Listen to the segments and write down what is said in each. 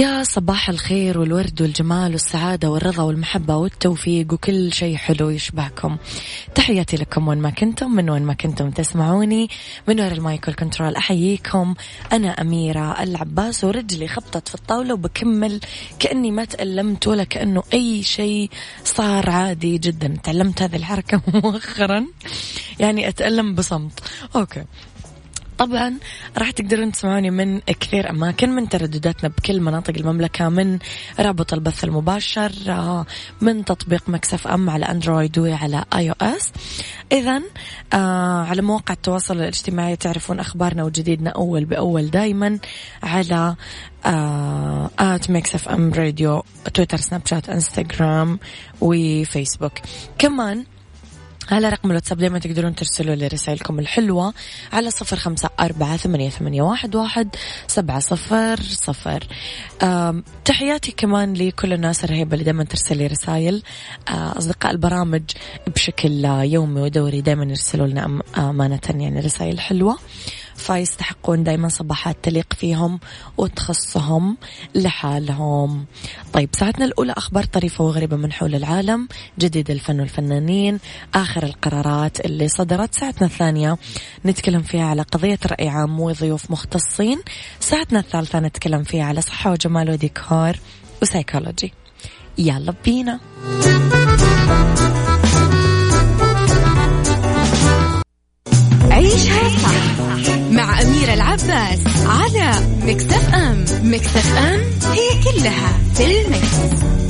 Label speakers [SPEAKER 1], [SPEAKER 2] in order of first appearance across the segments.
[SPEAKER 1] صباح الخير والورد والجمال والسعادة والرضا والمحبة والتوفيق وكل شيء حلو يشبهكم. تحياتي لكم وين ما كنتم من وين ما كنتم تسمعوني من وراء ال mic control أحييكم. أنا أميرة العباس ورجلي خبطت في الطاولة وبكمل كأني ما تألمت ولا كأنه أي شيء صار عادي جدا. تعلمت هذه الحركة مؤخرا. يعني أتألم بصمت. Okay. طبعا راح تقدرون تسمعوني من كثير أماكن من تردداتنا بكل مناطق المملكة من رابط البث المباشر آه، من تطبيق Mix FM على أندرويد وعلى iOS إذا آه على مواقع التواصل الاجتماعي تعرفون أخبارنا وجديدنا أول بأول دايما على آه at Mix FM Radio تويتر سناب شات إنستغرام وفيسبوك. كمان على رقم الواتساب دائما تقدرون ترسلوا لي رسائلكم الحلوة على صفر خمسة أربعة ثمانية, ثمانية واحد, واحد سبعة صفر صفر. تحياتي كمان لكل الناس الرهيبة اللي دائما ترسل لي رسائل. أصدقاء البرامج بشكل يومي ودوري دائما يرسلوا لنا أمانة يعني رسائل حلوة. فيستحقون دائما صباحات تليق فيهم وتخصهم لحالهم. طيب ساعتنا الأولى أخبار طريفة وغريبة من حول العالم جديد الفن والفنانين آخر القرارات اللي صدرت. ساعتنا الثانية نتكلم فيها على قضية رأي عام وضيوف مختصين. ساعتنا الثالثة نتكلم فيها على صحة وجمال وديكور وسيكولوجي يلا بينا.
[SPEAKER 2] العباس على مكتف أم مكتف أم هي كلها في المكس.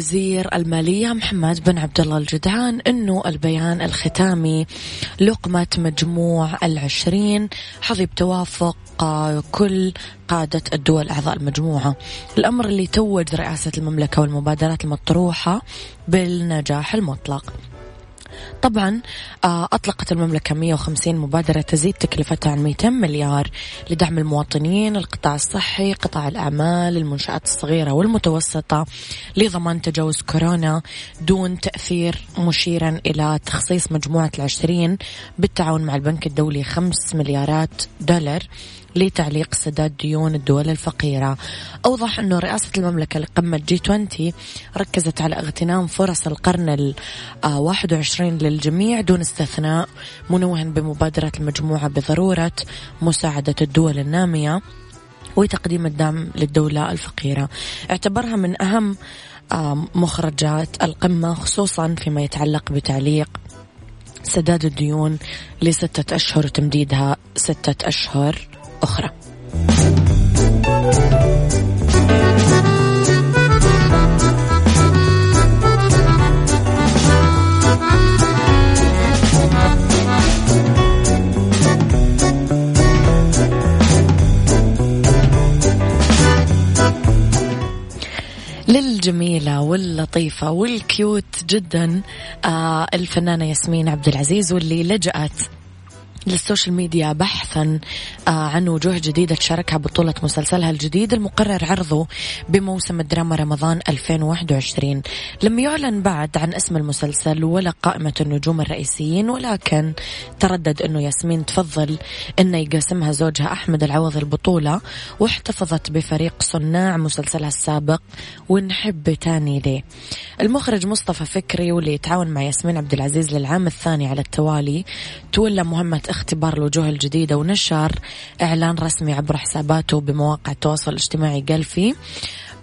[SPEAKER 1] وزير المالية محمد بن عبد الله الجدعان أنه البيان الختامي لقمة مجموع العشرين حظي بتوافق كل قادة الدول أعضاء المجموعة. الأمر اللي توج رئاسة المملكة والمبادرات المطروحة بالنجاح المطلق. طبعا آه، أطلقت المملكة 150 مبادرة تزيد تكلفتها عن 200 مليار لدعم المواطنين القطاع الصحي قطاع الأعمال المنشآت الصغيرة والمتوسطة لضمان تجاوز كورونا دون تأثير مشيرا إلى تخصيص مجموعة العشرين بالتعاون مع البنك الدولي 5 مليارات دولار. لتعليق سداد ديون الدول الفقيرة. أوضح أنه رئاسة المملكة لقمة جي 20 ركزت على اغتنام فرص القرن ال 21 للجميع دون استثناء منوها بمبادرة المجموعة بضرورة مساعدة الدول النامية وتقديم الدعم للدولة الفقيرة. اعتبرها من أهم مخرجات القمة خصوصا فيما يتعلق بتعليق سداد الديون لستة أشهر وتمديدها ستة أشهر. أخرى. الجميلة واللطيفة وال cute جدا آه الفنانة ياسمين عبد العزيز واللي لجأت لل social media بحثا آه، عن وجوه جديدة تشاركها بطولة مسلسلها الجديد المقرر عرضه بموسم الدراما رمضان 2021 لم يعلن بعد عن اسم المسلسل ولا قائمة النجوم الرئيسيين ولكن تردد أنه ياسمين تفضل أنه يقاسمها زوجها أحمد العوضي البطولة واحتفظت بفريق صناع مسلسلها السابق ونحب تاني ليه المخرج مصطفى فكري واللي يتعاون مع ياسمين عبد العزيز للعام الثاني على التوالي تولى مهمة اختبار الوجوه الجديدة ونشر إعلان رسمي عبر حساباته بمواقع التواصل الاجتماعي قال فيه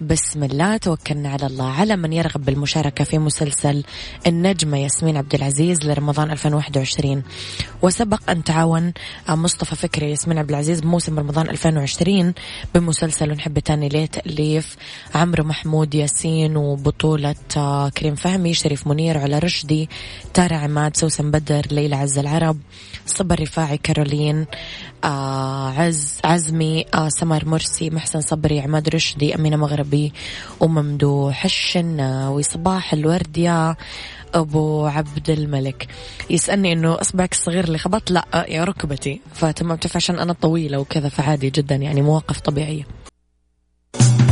[SPEAKER 1] بسم الله توكلنا على الله. على من يرغب بالمشاركة في مسلسل النجمة ياسمين عبد العزيز لرمضان 2021 وسبق أن تعاون مصطفى فكري ياسمين عبد العزيز بموسم رمضان 2020 بمسلسل نحب تاني ليه تأليف عمرو محمود ياسين وبطولة كريم فهمي شريف منير على رشدي تارة عماد سوسن بدر ليلى عز العرب صبر رفاعي كارولين آه عز عزمي آه سمر مرسي محسن صبري عماد رشدي أمينة مغربي وممدوح الشناوي صباح الورد يا أبو عبد الملك. يسألني إنه أصبعك الصغير اللي خبط؟ لا يا ركبتي. فتمام بتعرف عشان أنا طويلة وكذا فعادي جدا يعني مواقف طبيعية.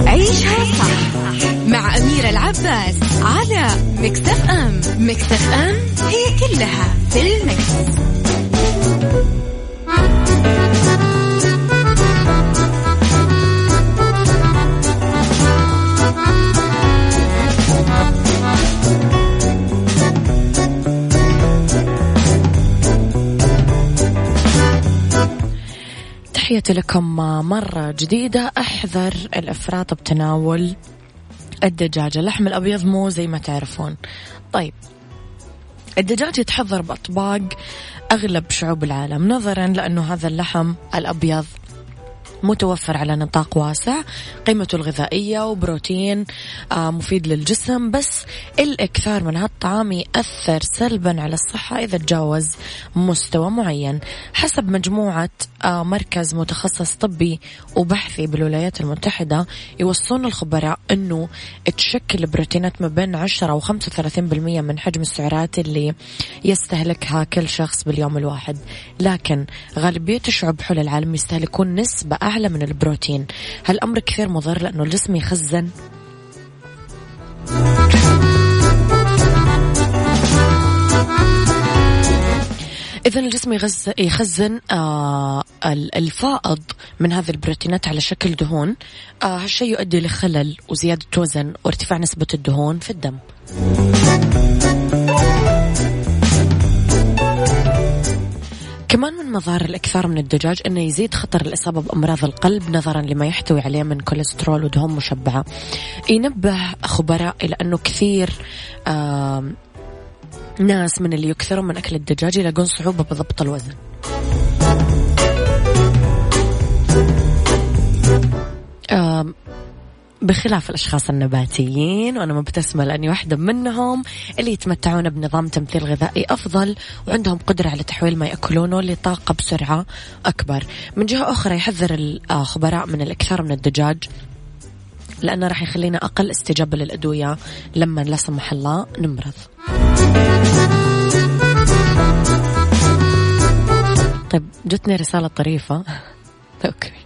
[SPEAKER 2] عيشها صح مع أميرة العباس على مكتف أم. مكتف أم هي كلها في المكس.
[SPEAKER 1] تحياتي لكم مرة جديدة. أحذر الإفراط بتناول الدجاجة اللحم الأبيض مو زي ما تعرفون. طيب الدجاج يتحضر بأطباق أغلب شعوب العالم. نظرا لأنه هذا اللحم الأبيض متوفر على نطاق واسع قيمته الغذائية وبروتين آه مفيد للجسم بس الإكثار من هالطعام يأثر سلبا على الصحة إذا تجاوز مستوى معين. حسب مجموعة آه مركز متخصص طبي وبحثي بالولايات المتحدة يوصون الخبراء أنه تشكل البروتينات ما بين 10 و 35% من حجم السعرات اللي يستهلكها كل شخص باليوم الواحد. لكن غالبية الشعوب حول العالم يستهلكون نسبة أعلى من البروتين. هالأمر كثير مضر لأنه الجسم يخزن؟ إذا الجسم يخزن آه الفائض من هذه البروتينات على شكل دهون. آه هالشيء يؤدي لخلل وزيادة وزن وارتفاع نسبة الدهون في الدم. كمان من مظاهر الإكثار من الدجاج أنه يزيد خطر الإصابة بأمراض القلب نظرا لما يحتوي عليه من كوليسترول ودهون مشبعة. ينبه خبراء إلى أنه كثير ناس من اللي يكثرون من أكل الدجاج يلاقون صعوبة بضبط الوزن. بخلاف الأشخاص النباتيين وأنا مبتسمة لأني واحدة منهم اللي يتمتعون بنظام تمثيل غذائي أفضل وعندهم قدرة على تحويل ما يأكلونه لطاقة بسرعة أكبر. من جهة أخرى يحذر الخبراء من الإكثار من الدجاج لأنه راح يخلينا أقل استجابة للأدوية لما لا سمح الله نمرض. طيب جتني رسالة طريفة. أوكي.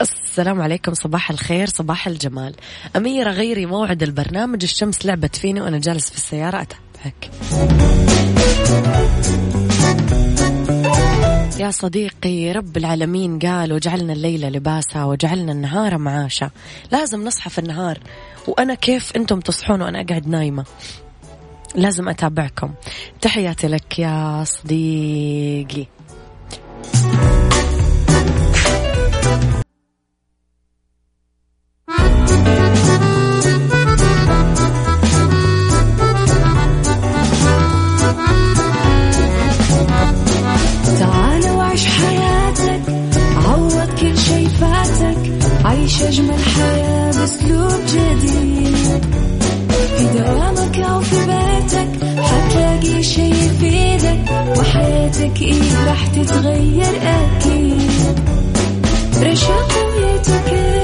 [SPEAKER 1] السلام عليكم صباح الخير صباح الجمال. أميرة غيري موعد البرنامج الشمس لعبت فيني وأنا جالس في السيارة. أتابعك يا صديقي رب العالمين قال وجعلنا الليل لباسا وجعلنا النهار معاشا. لازم نصحى في النهار. وأنا كيف أنتم تصحون وأنا أقعد نايمة؟ لازم أتابعكم. تحياتي لك يا صديقي.
[SPEAKER 3] حياتك إيه راح تتغير أكيد؟ رشاق ويتوكيت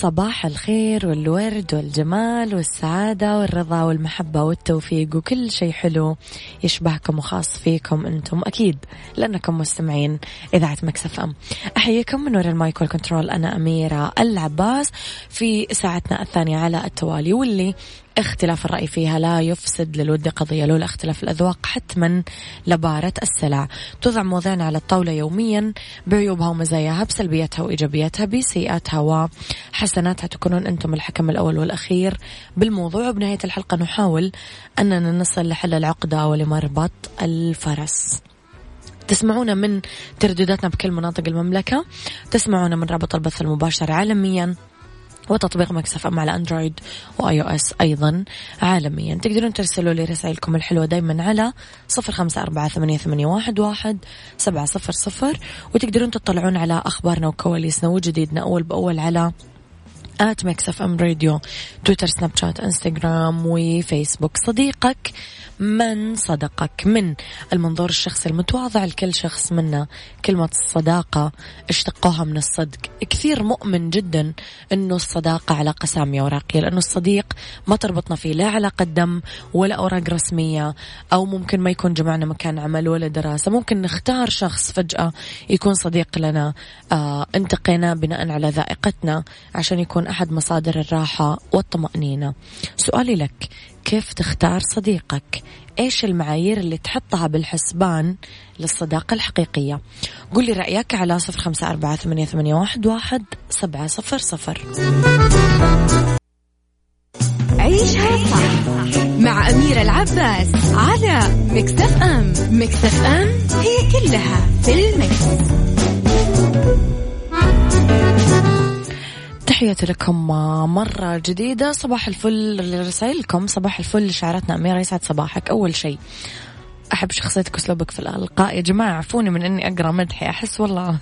[SPEAKER 1] صباح الخير والورد والجمال والسعادة والرضا والمحبة والتوفيق وكل شيء حلو يشبهكم وخاص فيكم أنتم أكيد لأنكم مستمعين إذاعة Mix FM. أحييكم من وراء ال mic وال control أنا أميرة العباس في ساعتنا الثانية على التوالي واللي اختلاف الرأي فيها لا يفسد للود قضية لولا اختلاف الأذواق حتما لبارت السلع. توضع مواضيعنا على الطاولة يوميا بعيوبها ومزاياها بسلبياتها وإيجابياتها بسيئاتها وحسناتها. تكونون أنتم الحكم الأول والأخير بالموضوع. وبنهاية الحلقة نحاول أننا نصل لحل العقدة ولمربط الفرس. تسمعونا من تردداتنا بكل مناطق المملكة. تسمعونا من رابط البث المباشر عالميا. وتطبيق Mix FM على أندرويد و iOS أيضا عالميا. تقدرون ترسلوا لي رسائلكم الحلوة دايما على صفر خمسة أربعة ثمانية, واحد سبعة صفر صفر. وتقدرون تطلعون على أخبارنا وكواليسنا وجديدنا أول بأول على at Mix FM Radio تويتر سناب شات انستغرام وفيسبوك صديقك من صدقك من المنظور الشخصي المتواضع لكل شخص منا. كلمة الصداقة اشتقوها من الصدق. كثير مؤمن جدا إنه الصداقة علاقة سامية وراقية لأنه الصديق ما تربطنا فيه لا علاقة دم ولا أوراق رسمية أو ممكن ما يكون جمعنا مكان عمل ولا دراسة. ممكن نختار شخص فجأة يكون صديق لنا. آه انتقينا بناء على ذائقتنا عشان يكون أحد مصادر الراحة والطمأنينة. سؤالي لك كيف تختار صديقك؟ إيش المعايير اللي تحطها بالحسبان للصداقة الحقيقية؟ قل لي رأيك على صفر خمسة أربعة ثمانية, واحد, سبعة صفر صفر.
[SPEAKER 2] عيشها صح مع أميرة العباس على مكتف أم. مكتف أم هي كلها في المكس.
[SPEAKER 1] تحياتي لكم مرة جديدة. صباح الفل رسائلكم صباح الفل شعرتنا أميرة يسعد صباحك. أول شيء أحب شخصيتك وأسلوبك في الألقاء. يا جماعة عفوني من إني أقرأ مدحي. أحس والله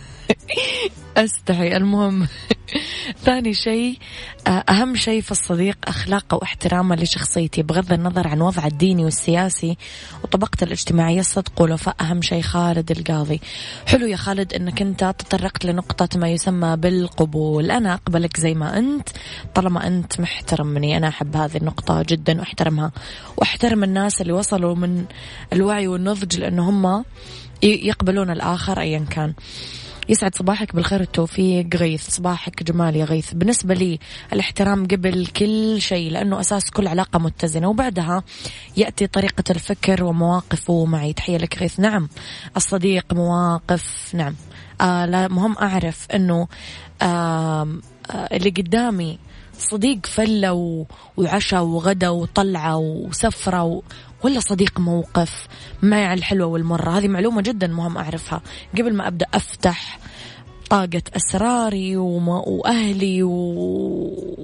[SPEAKER 1] أستحي المهم ثاني شيء آه، أهم شيء في الصديق أخلاقه واحترامه لشخصيتي بغض النظر عن وضعه الديني والسياسي وطبقته الاجتماعية الصدق والوفاء أهم شيء. خالد القاضي. حلو يا خالد أنك أنت تطرقت لنقطة ما يسمى بالقبول. أنا أقبلك زي ما أنت طالما أنت محترمني أنا أحب هذه النقطة جدا وأحترمها. وأحترم الناس اللي وصلوا من الوعي والنضج لأنه هم يقبلون الآخر أيا كان. يسعد صباحك بالخير والتوفيق. غيث صباحك جمال يا غيث. بالنسبة لي الاحترام قبل كل شيء لأنه أساس كل علاقة متزنة. وبعدها يأتي طريقة الفكر ومواقفه معي تحية لك غيث. نعم الصديق مواقف. نعم. آه لا مهم أعرف أنه آه اللي قدامي صديق فلة وعشاء وغدا وطلعة وسفرة و... ولا صديق موقف؟ على الحلوة والمرة؟ هذه معلومة جدا مهم أعرفها. قبل ما أبدأ أفتح طاقة أسراري وما وأهلي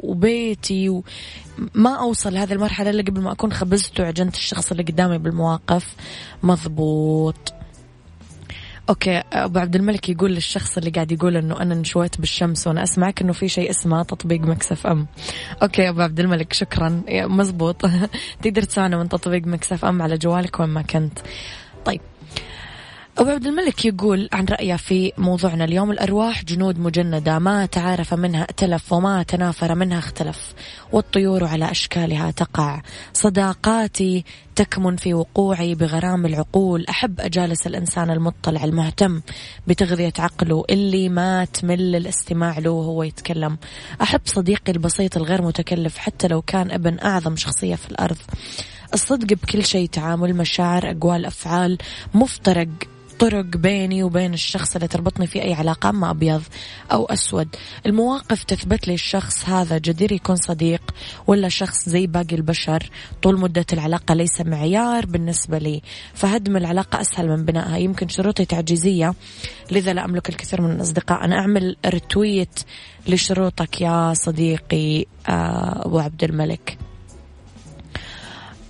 [SPEAKER 1] وبيتي وما أوصل لهذه المرحلة إلا قبل ما أكون خبزت وعجنت الشخص اللي قدامي بالمواقف. مضبوط. Okay أبو عبد الملك يقول للشخص اللي قاعد يقول إنه أنا انشويت بالشمس وأنا أسمعك إنه في شيء اسمه تطبيق Mix FM. Okay أبو عبد الملك شكرا. مزبوط. تقدر تسمعنا من تطبيق Mix FM على جوالك وين ما كنت. طيب. أبو عبد الملك يقول عن رأيه في موضوعنا اليوم الأرواح جنود مجندة ما تعارف منها ائتلف وما تنافر منها اختلف والطيور على أشكالها تقع. صداقاتي تكمن في وقوعي بغرام العقول. أحب أجالس الإنسان المطلع المهتم بتغذية عقله. اللي ما تمل الاستماع له وهو يتكلم. أحب صديقي البسيط الغير متكلف حتى لو كان ابن أعظم شخصية في الأرض. الصدق بكل شيء تعامل مشاعر أقوال أفعال مفترق طرق بيني وبين الشخص اللي تربطني في أي علاقة أما أبيض أو أسود. المواقف تثبت لي الشخص هذا جدير يكون صديق ولا شخص زي باقي البشر طول مدة العلاقة ليس معيار بالنسبة لي. فهدم العلاقة أسهل من بنائها. يمكن شروطي تعجيزية لذا لا أملك الكثير من الأصدقاء. أنا أعمل رتويت لشروطك يا صديقي آه، أبو عبد الملك.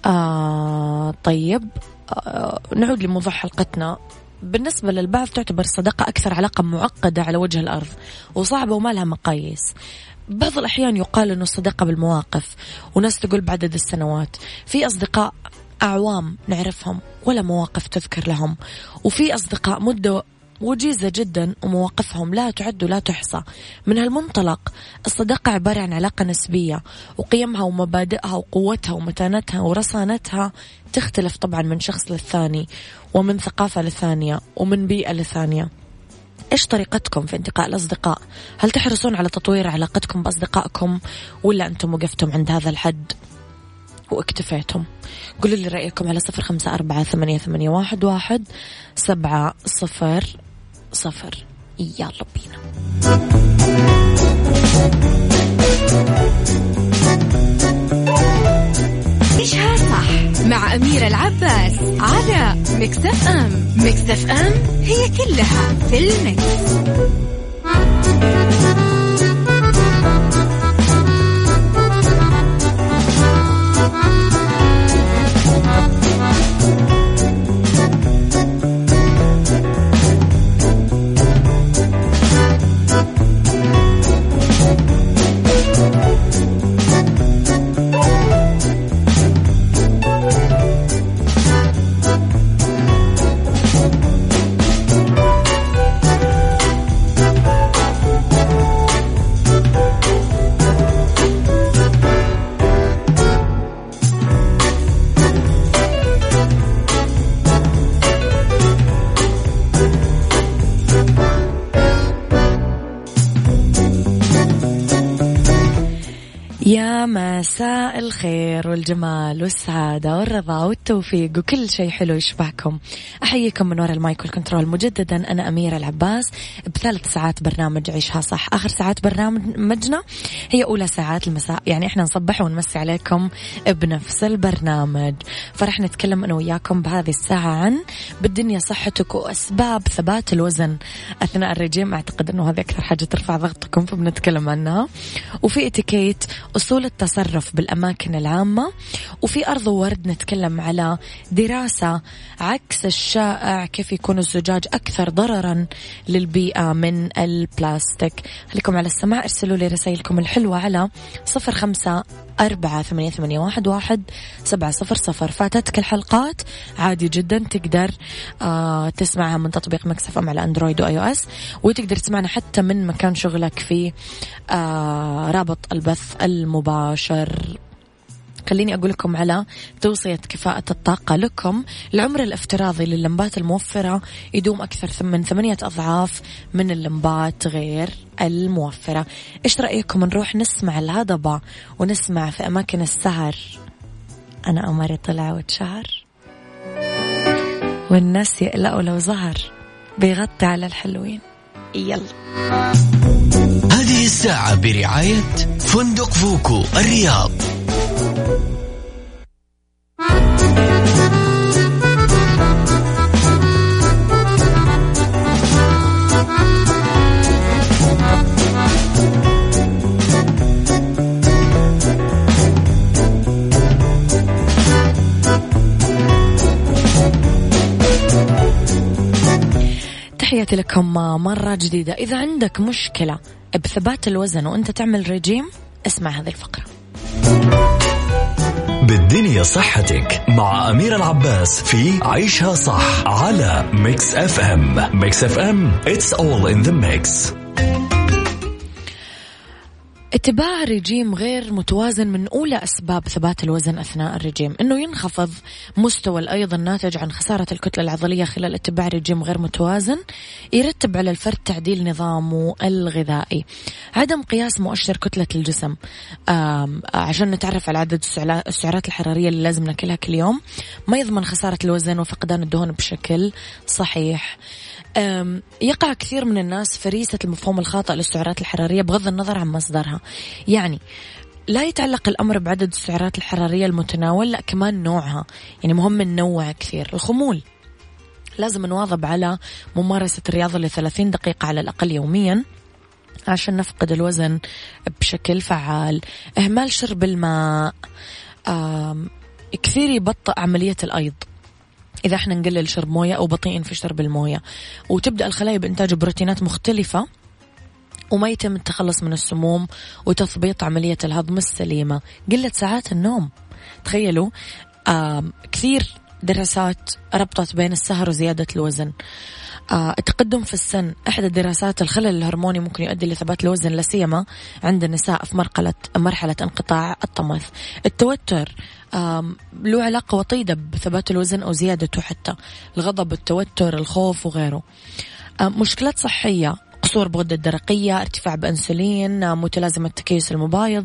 [SPEAKER 1] آه طيب آه نعود لموضوع حلقتنا. بالنسبة للبعض تعتبر الصداقة أكثر علاقة معقدة على وجه الأرض وصعبة وما لها مقاييس. بعض الأحيان يقال أنه الصداقة بالمواقف وناس تقول بعدد السنوات. في أصدقاء أعوام نعرفهم ولا مواقف تذكر لهم. وفي أصدقاء مدة وجيزة جدا ومواقفهم لا تعد ولا تحصى من هالمنطلق الصداقة عبارة عن علاقة نسبية وقيمها ومبادئها وقوتها ومتانتها ورصانتها تختلف طبعا من شخص للثاني ومن ثقافة لثانية ومن بيئة لثانية إيش طريقتكم في انتقاء الأصدقاء؟ هل تحرصون على تطوير علاقتكم بأصدقائكم ولا أنتم وقفتم عند هذا الحد؟ واكتفيتم قولوا لي رأيكم على صفر خمسة أربعة ثمانية, ثمانية واحد, واحد سبعة صفر صفر. يلا بينا
[SPEAKER 2] عيشها صح مع أميرة العباس على مكتف أم. مكتف أم هي كلها في المكس.
[SPEAKER 1] مساء الخير والجمال والسعادة والرضا والتوفيق وكل شيء حلو يشبهكم. أحييكم من وراء المايك والكنترول. مجددا أنا أميرة العباس. بثلاث ساعات برنامج عيشها صح. آخر ساعات برنامجنا هي أولى ساعات المساء. يعني إحنا نصبح ونمسي عليكم بنفس البرنامج. فرح نتكلم أنا وياكم بهذه الساعة عن بالدنيا صحتك وأسباب ثبات الوزن. أثناء الرجيم أعتقد أنه هذه أكثر حاجة ترفع ضغطكم فبنتكلم عنها. وفي إتيكيت أصول التصرف بالأماكن العامة. وفي أرض ورد نتكلم على دراسة عكس الشائع كيف يكون الزجاج أكثر ضررا للبيئة من البلاستيك. خليكم على السماع ارسلوا لي رسائلكم الحلوة على صفر خمسة أربعة ثمانية, ثمانية واحد, واحد سبعة صفر صفر. فاتتك الحلقات عادي جدا تقدر آه تسمعها من تطبيق Mix FM على أندرويد و iOS وتقدر تسمعنا حتى من مكان شغلك في آه رابط البث المباشر. خليني أقول لكم على توصية كفاءة الطاقة لكم. العمر الافتراضي لللمبات الموفرة يدوم أكثر من ثمانية أضعاف من اللمبات غير الموفرة. إيش رأيكم نروح نسمع الهضبة ونسمع في أماكن السهر؟ أنا قمري طلع وتشهر والناس يقلقوا لو ظهر بيغطي على الحلوين. يلا.
[SPEAKER 4] هذه الساعة برعاية فندق فوكو الرياض.
[SPEAKER 1] تحياتي لكم مرة جديدة. إذا عندك مشكلة بثبات الوزن وأنت تعمل رجيم اسمع هذه الفقرة.
[SPEAKER 4] بالدنيا صحتك مع أمير العباس في عيشها صح على Mix FM Mix FM it's all in the mix.
[SPEAKER 1] اتباع رجيم غير متوازن من أولى أسباب ثبات الوزن أثناء الرجيم أنه ينخفض مستوى الأيض الناتج عن خسارة الكتلة العضلية خلال اتباع رجيم غير متوازن يرتب على الفرد تعديل نظامه الغذائي. عدم قياس مؤشر كتلة الجسم عشان نتعرف على عدد السعرات الحرارية اللي لازم ناكلها كل يوم ما يضمن خسارة الوزن وفقدان الدهون بشكل صحيح. يقع كثير من الناس فريسة المفهوم الخاطئ للسعرات الحرارية بغض النظر عن مصدرها. يعني لا يتعلق الأمر بعدد السعرات الحرارية المتناول لا كمان نوعها. يعني مهم ننوع كثير. الخمول لازم نواظب على ممارسة الرياضة لثلاثين دقيقة على الأقل يوميا عشان نفقد الوزن بشكل فعال. إهمال شرب الماء. كثير يبطئ عملية الأيض. إذا إحنا نقلل شرب موية أو بطيئين في شرب الموية. وتبدأ الخلايا بإنتاج بروتينات مختلفة. وما يتم التخلص من السموم وتثبيط عملية الهضم السليمة. قلة ساعات النوم. تخيلوا كثير دراسات ربطت بين السهر وزيادة الوزن. آه التقدم في السن إحدى الدراسات الخلل الهرموني ممكن يؤدي لثبات الوزن لا سيما عند النساء في مرحلة مرحلة انقطاع الطمث. التوتر له علاقة وطيدة بثبات الوزن أو زيادته حتى. الغضب التوتر الخوف وغيره. مشكلات صحية. قصور بغدة الدرقية ارتفاع بأنسولين متلازمة تكيس المبايض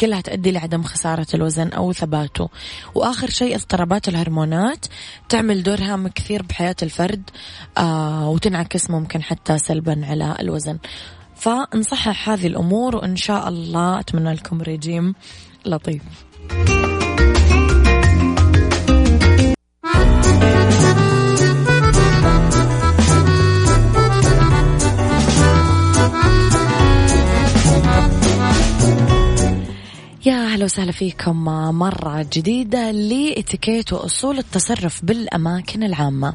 [SPEAKER 1] كلها تؤدي لعدم خسارة الوزن أو ثباته. وآخر شيء اضطرابات الهرمونات. تعمل دور هام كثير بحياة الفرد آه وتنعكس ممكن حتى سلبا على الوزن. فنصحح هذه الأمور وإن شاء الله أتمنى لكم رجيم لطيف. يا أهلا وسهلا فيكم مرة جديدة لإتيكيت وأصول التصرف بالأماكن العامة.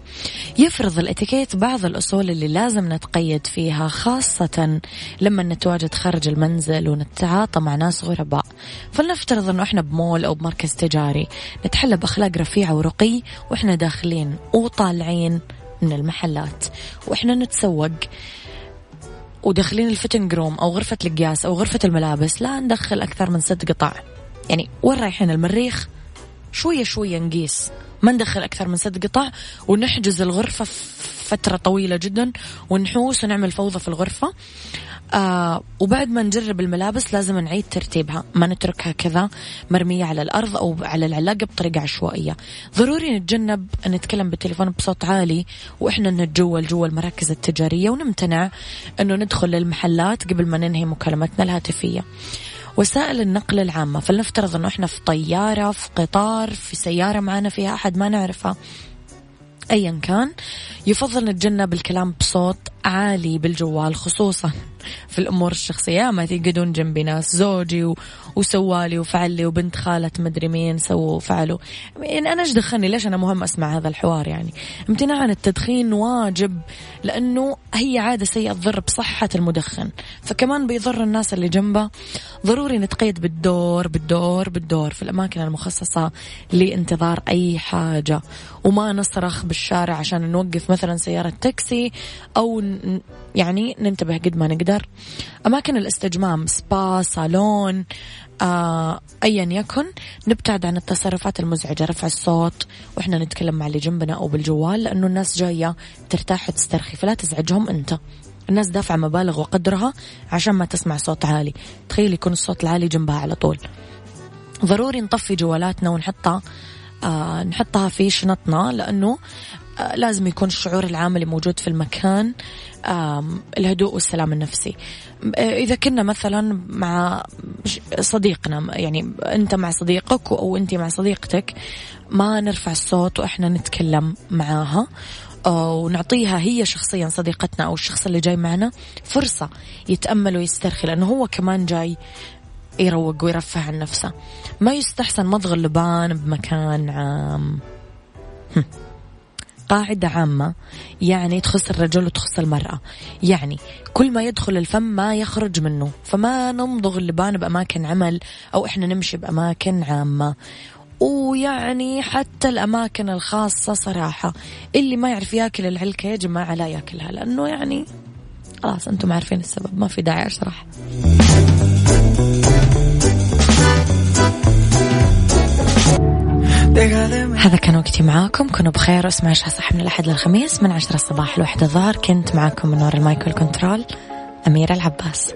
[SPEAKER 1] يفرض الإتيكيت بعض الأصول اللي لازم نتقيد فيها خاصة لما نتواجد خارج المنزل ونتعاطى مع ناس غرباء. فلنفترض إنه إحنا بمول أو بمركز تجاري نتحلى بأخلاق رفيعة ورقي وإحنا داخلين وطالعين من المحلات وإحنا نتسوق وداخلين الفتنج روم أو غرفة القياس أو غرفة الملابس لا ندخل أكثر من ست قطع يعني وين رايحين؟ المريخ شوية شوية نقيس. ما ندخل أكثر من ست قطع ونحجز الغرفة فترة طويلة جدا ونحوس ونعمل فوضى في الغرفة. آه وبعد ما نجرب الملابس لازم نعيد ترتيبها ما نتركها كذا مرمية على الأرض أو على العلاقة بطريقة عشوائية. ضروري نتجنب نتكلم بالتليفون بصوت عالي وإحنا نتجول جوا المراكز التجارية ونمتنع أنه ندخل للمحلات قبل ما ننهي مكالمتنا الهاتفية. وسائل النقل العامة فلنفترض أنه إحنا في طيارة في قطار في سيارة معنا فيها أحد ما نعرفه أيا كان يفضل نتجنب الكلام بصوت عالي بالجوال خصوصا في الأمور الشخصية. ما تقعدون جنبي ناس زوجي. وسوالي وفعلي وبنت خالة مدري مين سووا وفعلوا. يعني أنا إيش دخلني؟ ليش أنا مهم أسمع هذا الحوار يعني؟ امتناع عن التدخين واجب لأنه هي عادة سيئة تضر بصحة المدخن. فكمان بيضر الناس اللي جنبه ضروري نتقيد بالدور بالدور بالدور في الأماكن المخصصة لانتظار أي حاجة. وما نصرخ بالشارع عشان نوقف مثلا سيارة تاكسي أو يعني ننتبه قد ما نقدر. أماكن الاستجمام سبا صالون آه أيا يكن نبتعد عن التصرفات المزعجة رفع الصوت وإحنا نتكلم مع اللي جنبنا أو بالجوال لأنه الناس جاية ترتاح وتسترخي فلا تزعجهم أنت. الناس دافعة مبالغ وقدرها عشان ما تسمع صوت عالي. تخيل يكون الصوت العالي جنبها على طول. ضروري نطفي جوالاتنا ونحطها آه نحطها في شنطنا لأنه لازم يكون الشعور العام اللي موجود في المكان الهدوء والسلام النفسي. آه، إذا كنا مثلا مع صديقنا يعني أنت مع صديقك أو أنت مع صديقتك ما نرفع الصوت وإحنا نتكلم معاها آه، ونعطيها هي شخصيا صديقتنا أو الشخص اللي جاي معنا فرصة يتأمل ويسترخي لأنه هو كمان جاي يروق ويرفه عن نفسه. ما يستحسن مضغ اللبان بمكان عام. قاعدة عامة يعني تخص الرجل وتخص المرأة. يعني كل ما يدخل الفم ما يخرج منه فما نمضغ اللبان بأماكن عمل أو إحنا نمشي بأماكن عامة. ويعني حتى الأماكن الخاصة صراحة اللي ما يعرف ياكل العلكة يا جماعة لا ياكلها لأنه يعني خلاص أنتم عارفين السبب ما في داعي أشرح. هذا كان وقتي معاكم. كونوا بخير واسمعوا عشاء صح من الأحد للخميس من عشرة الصباح لوحدة الظهر كنت معاكم من وراء المايكل كنترول أميرة العباس.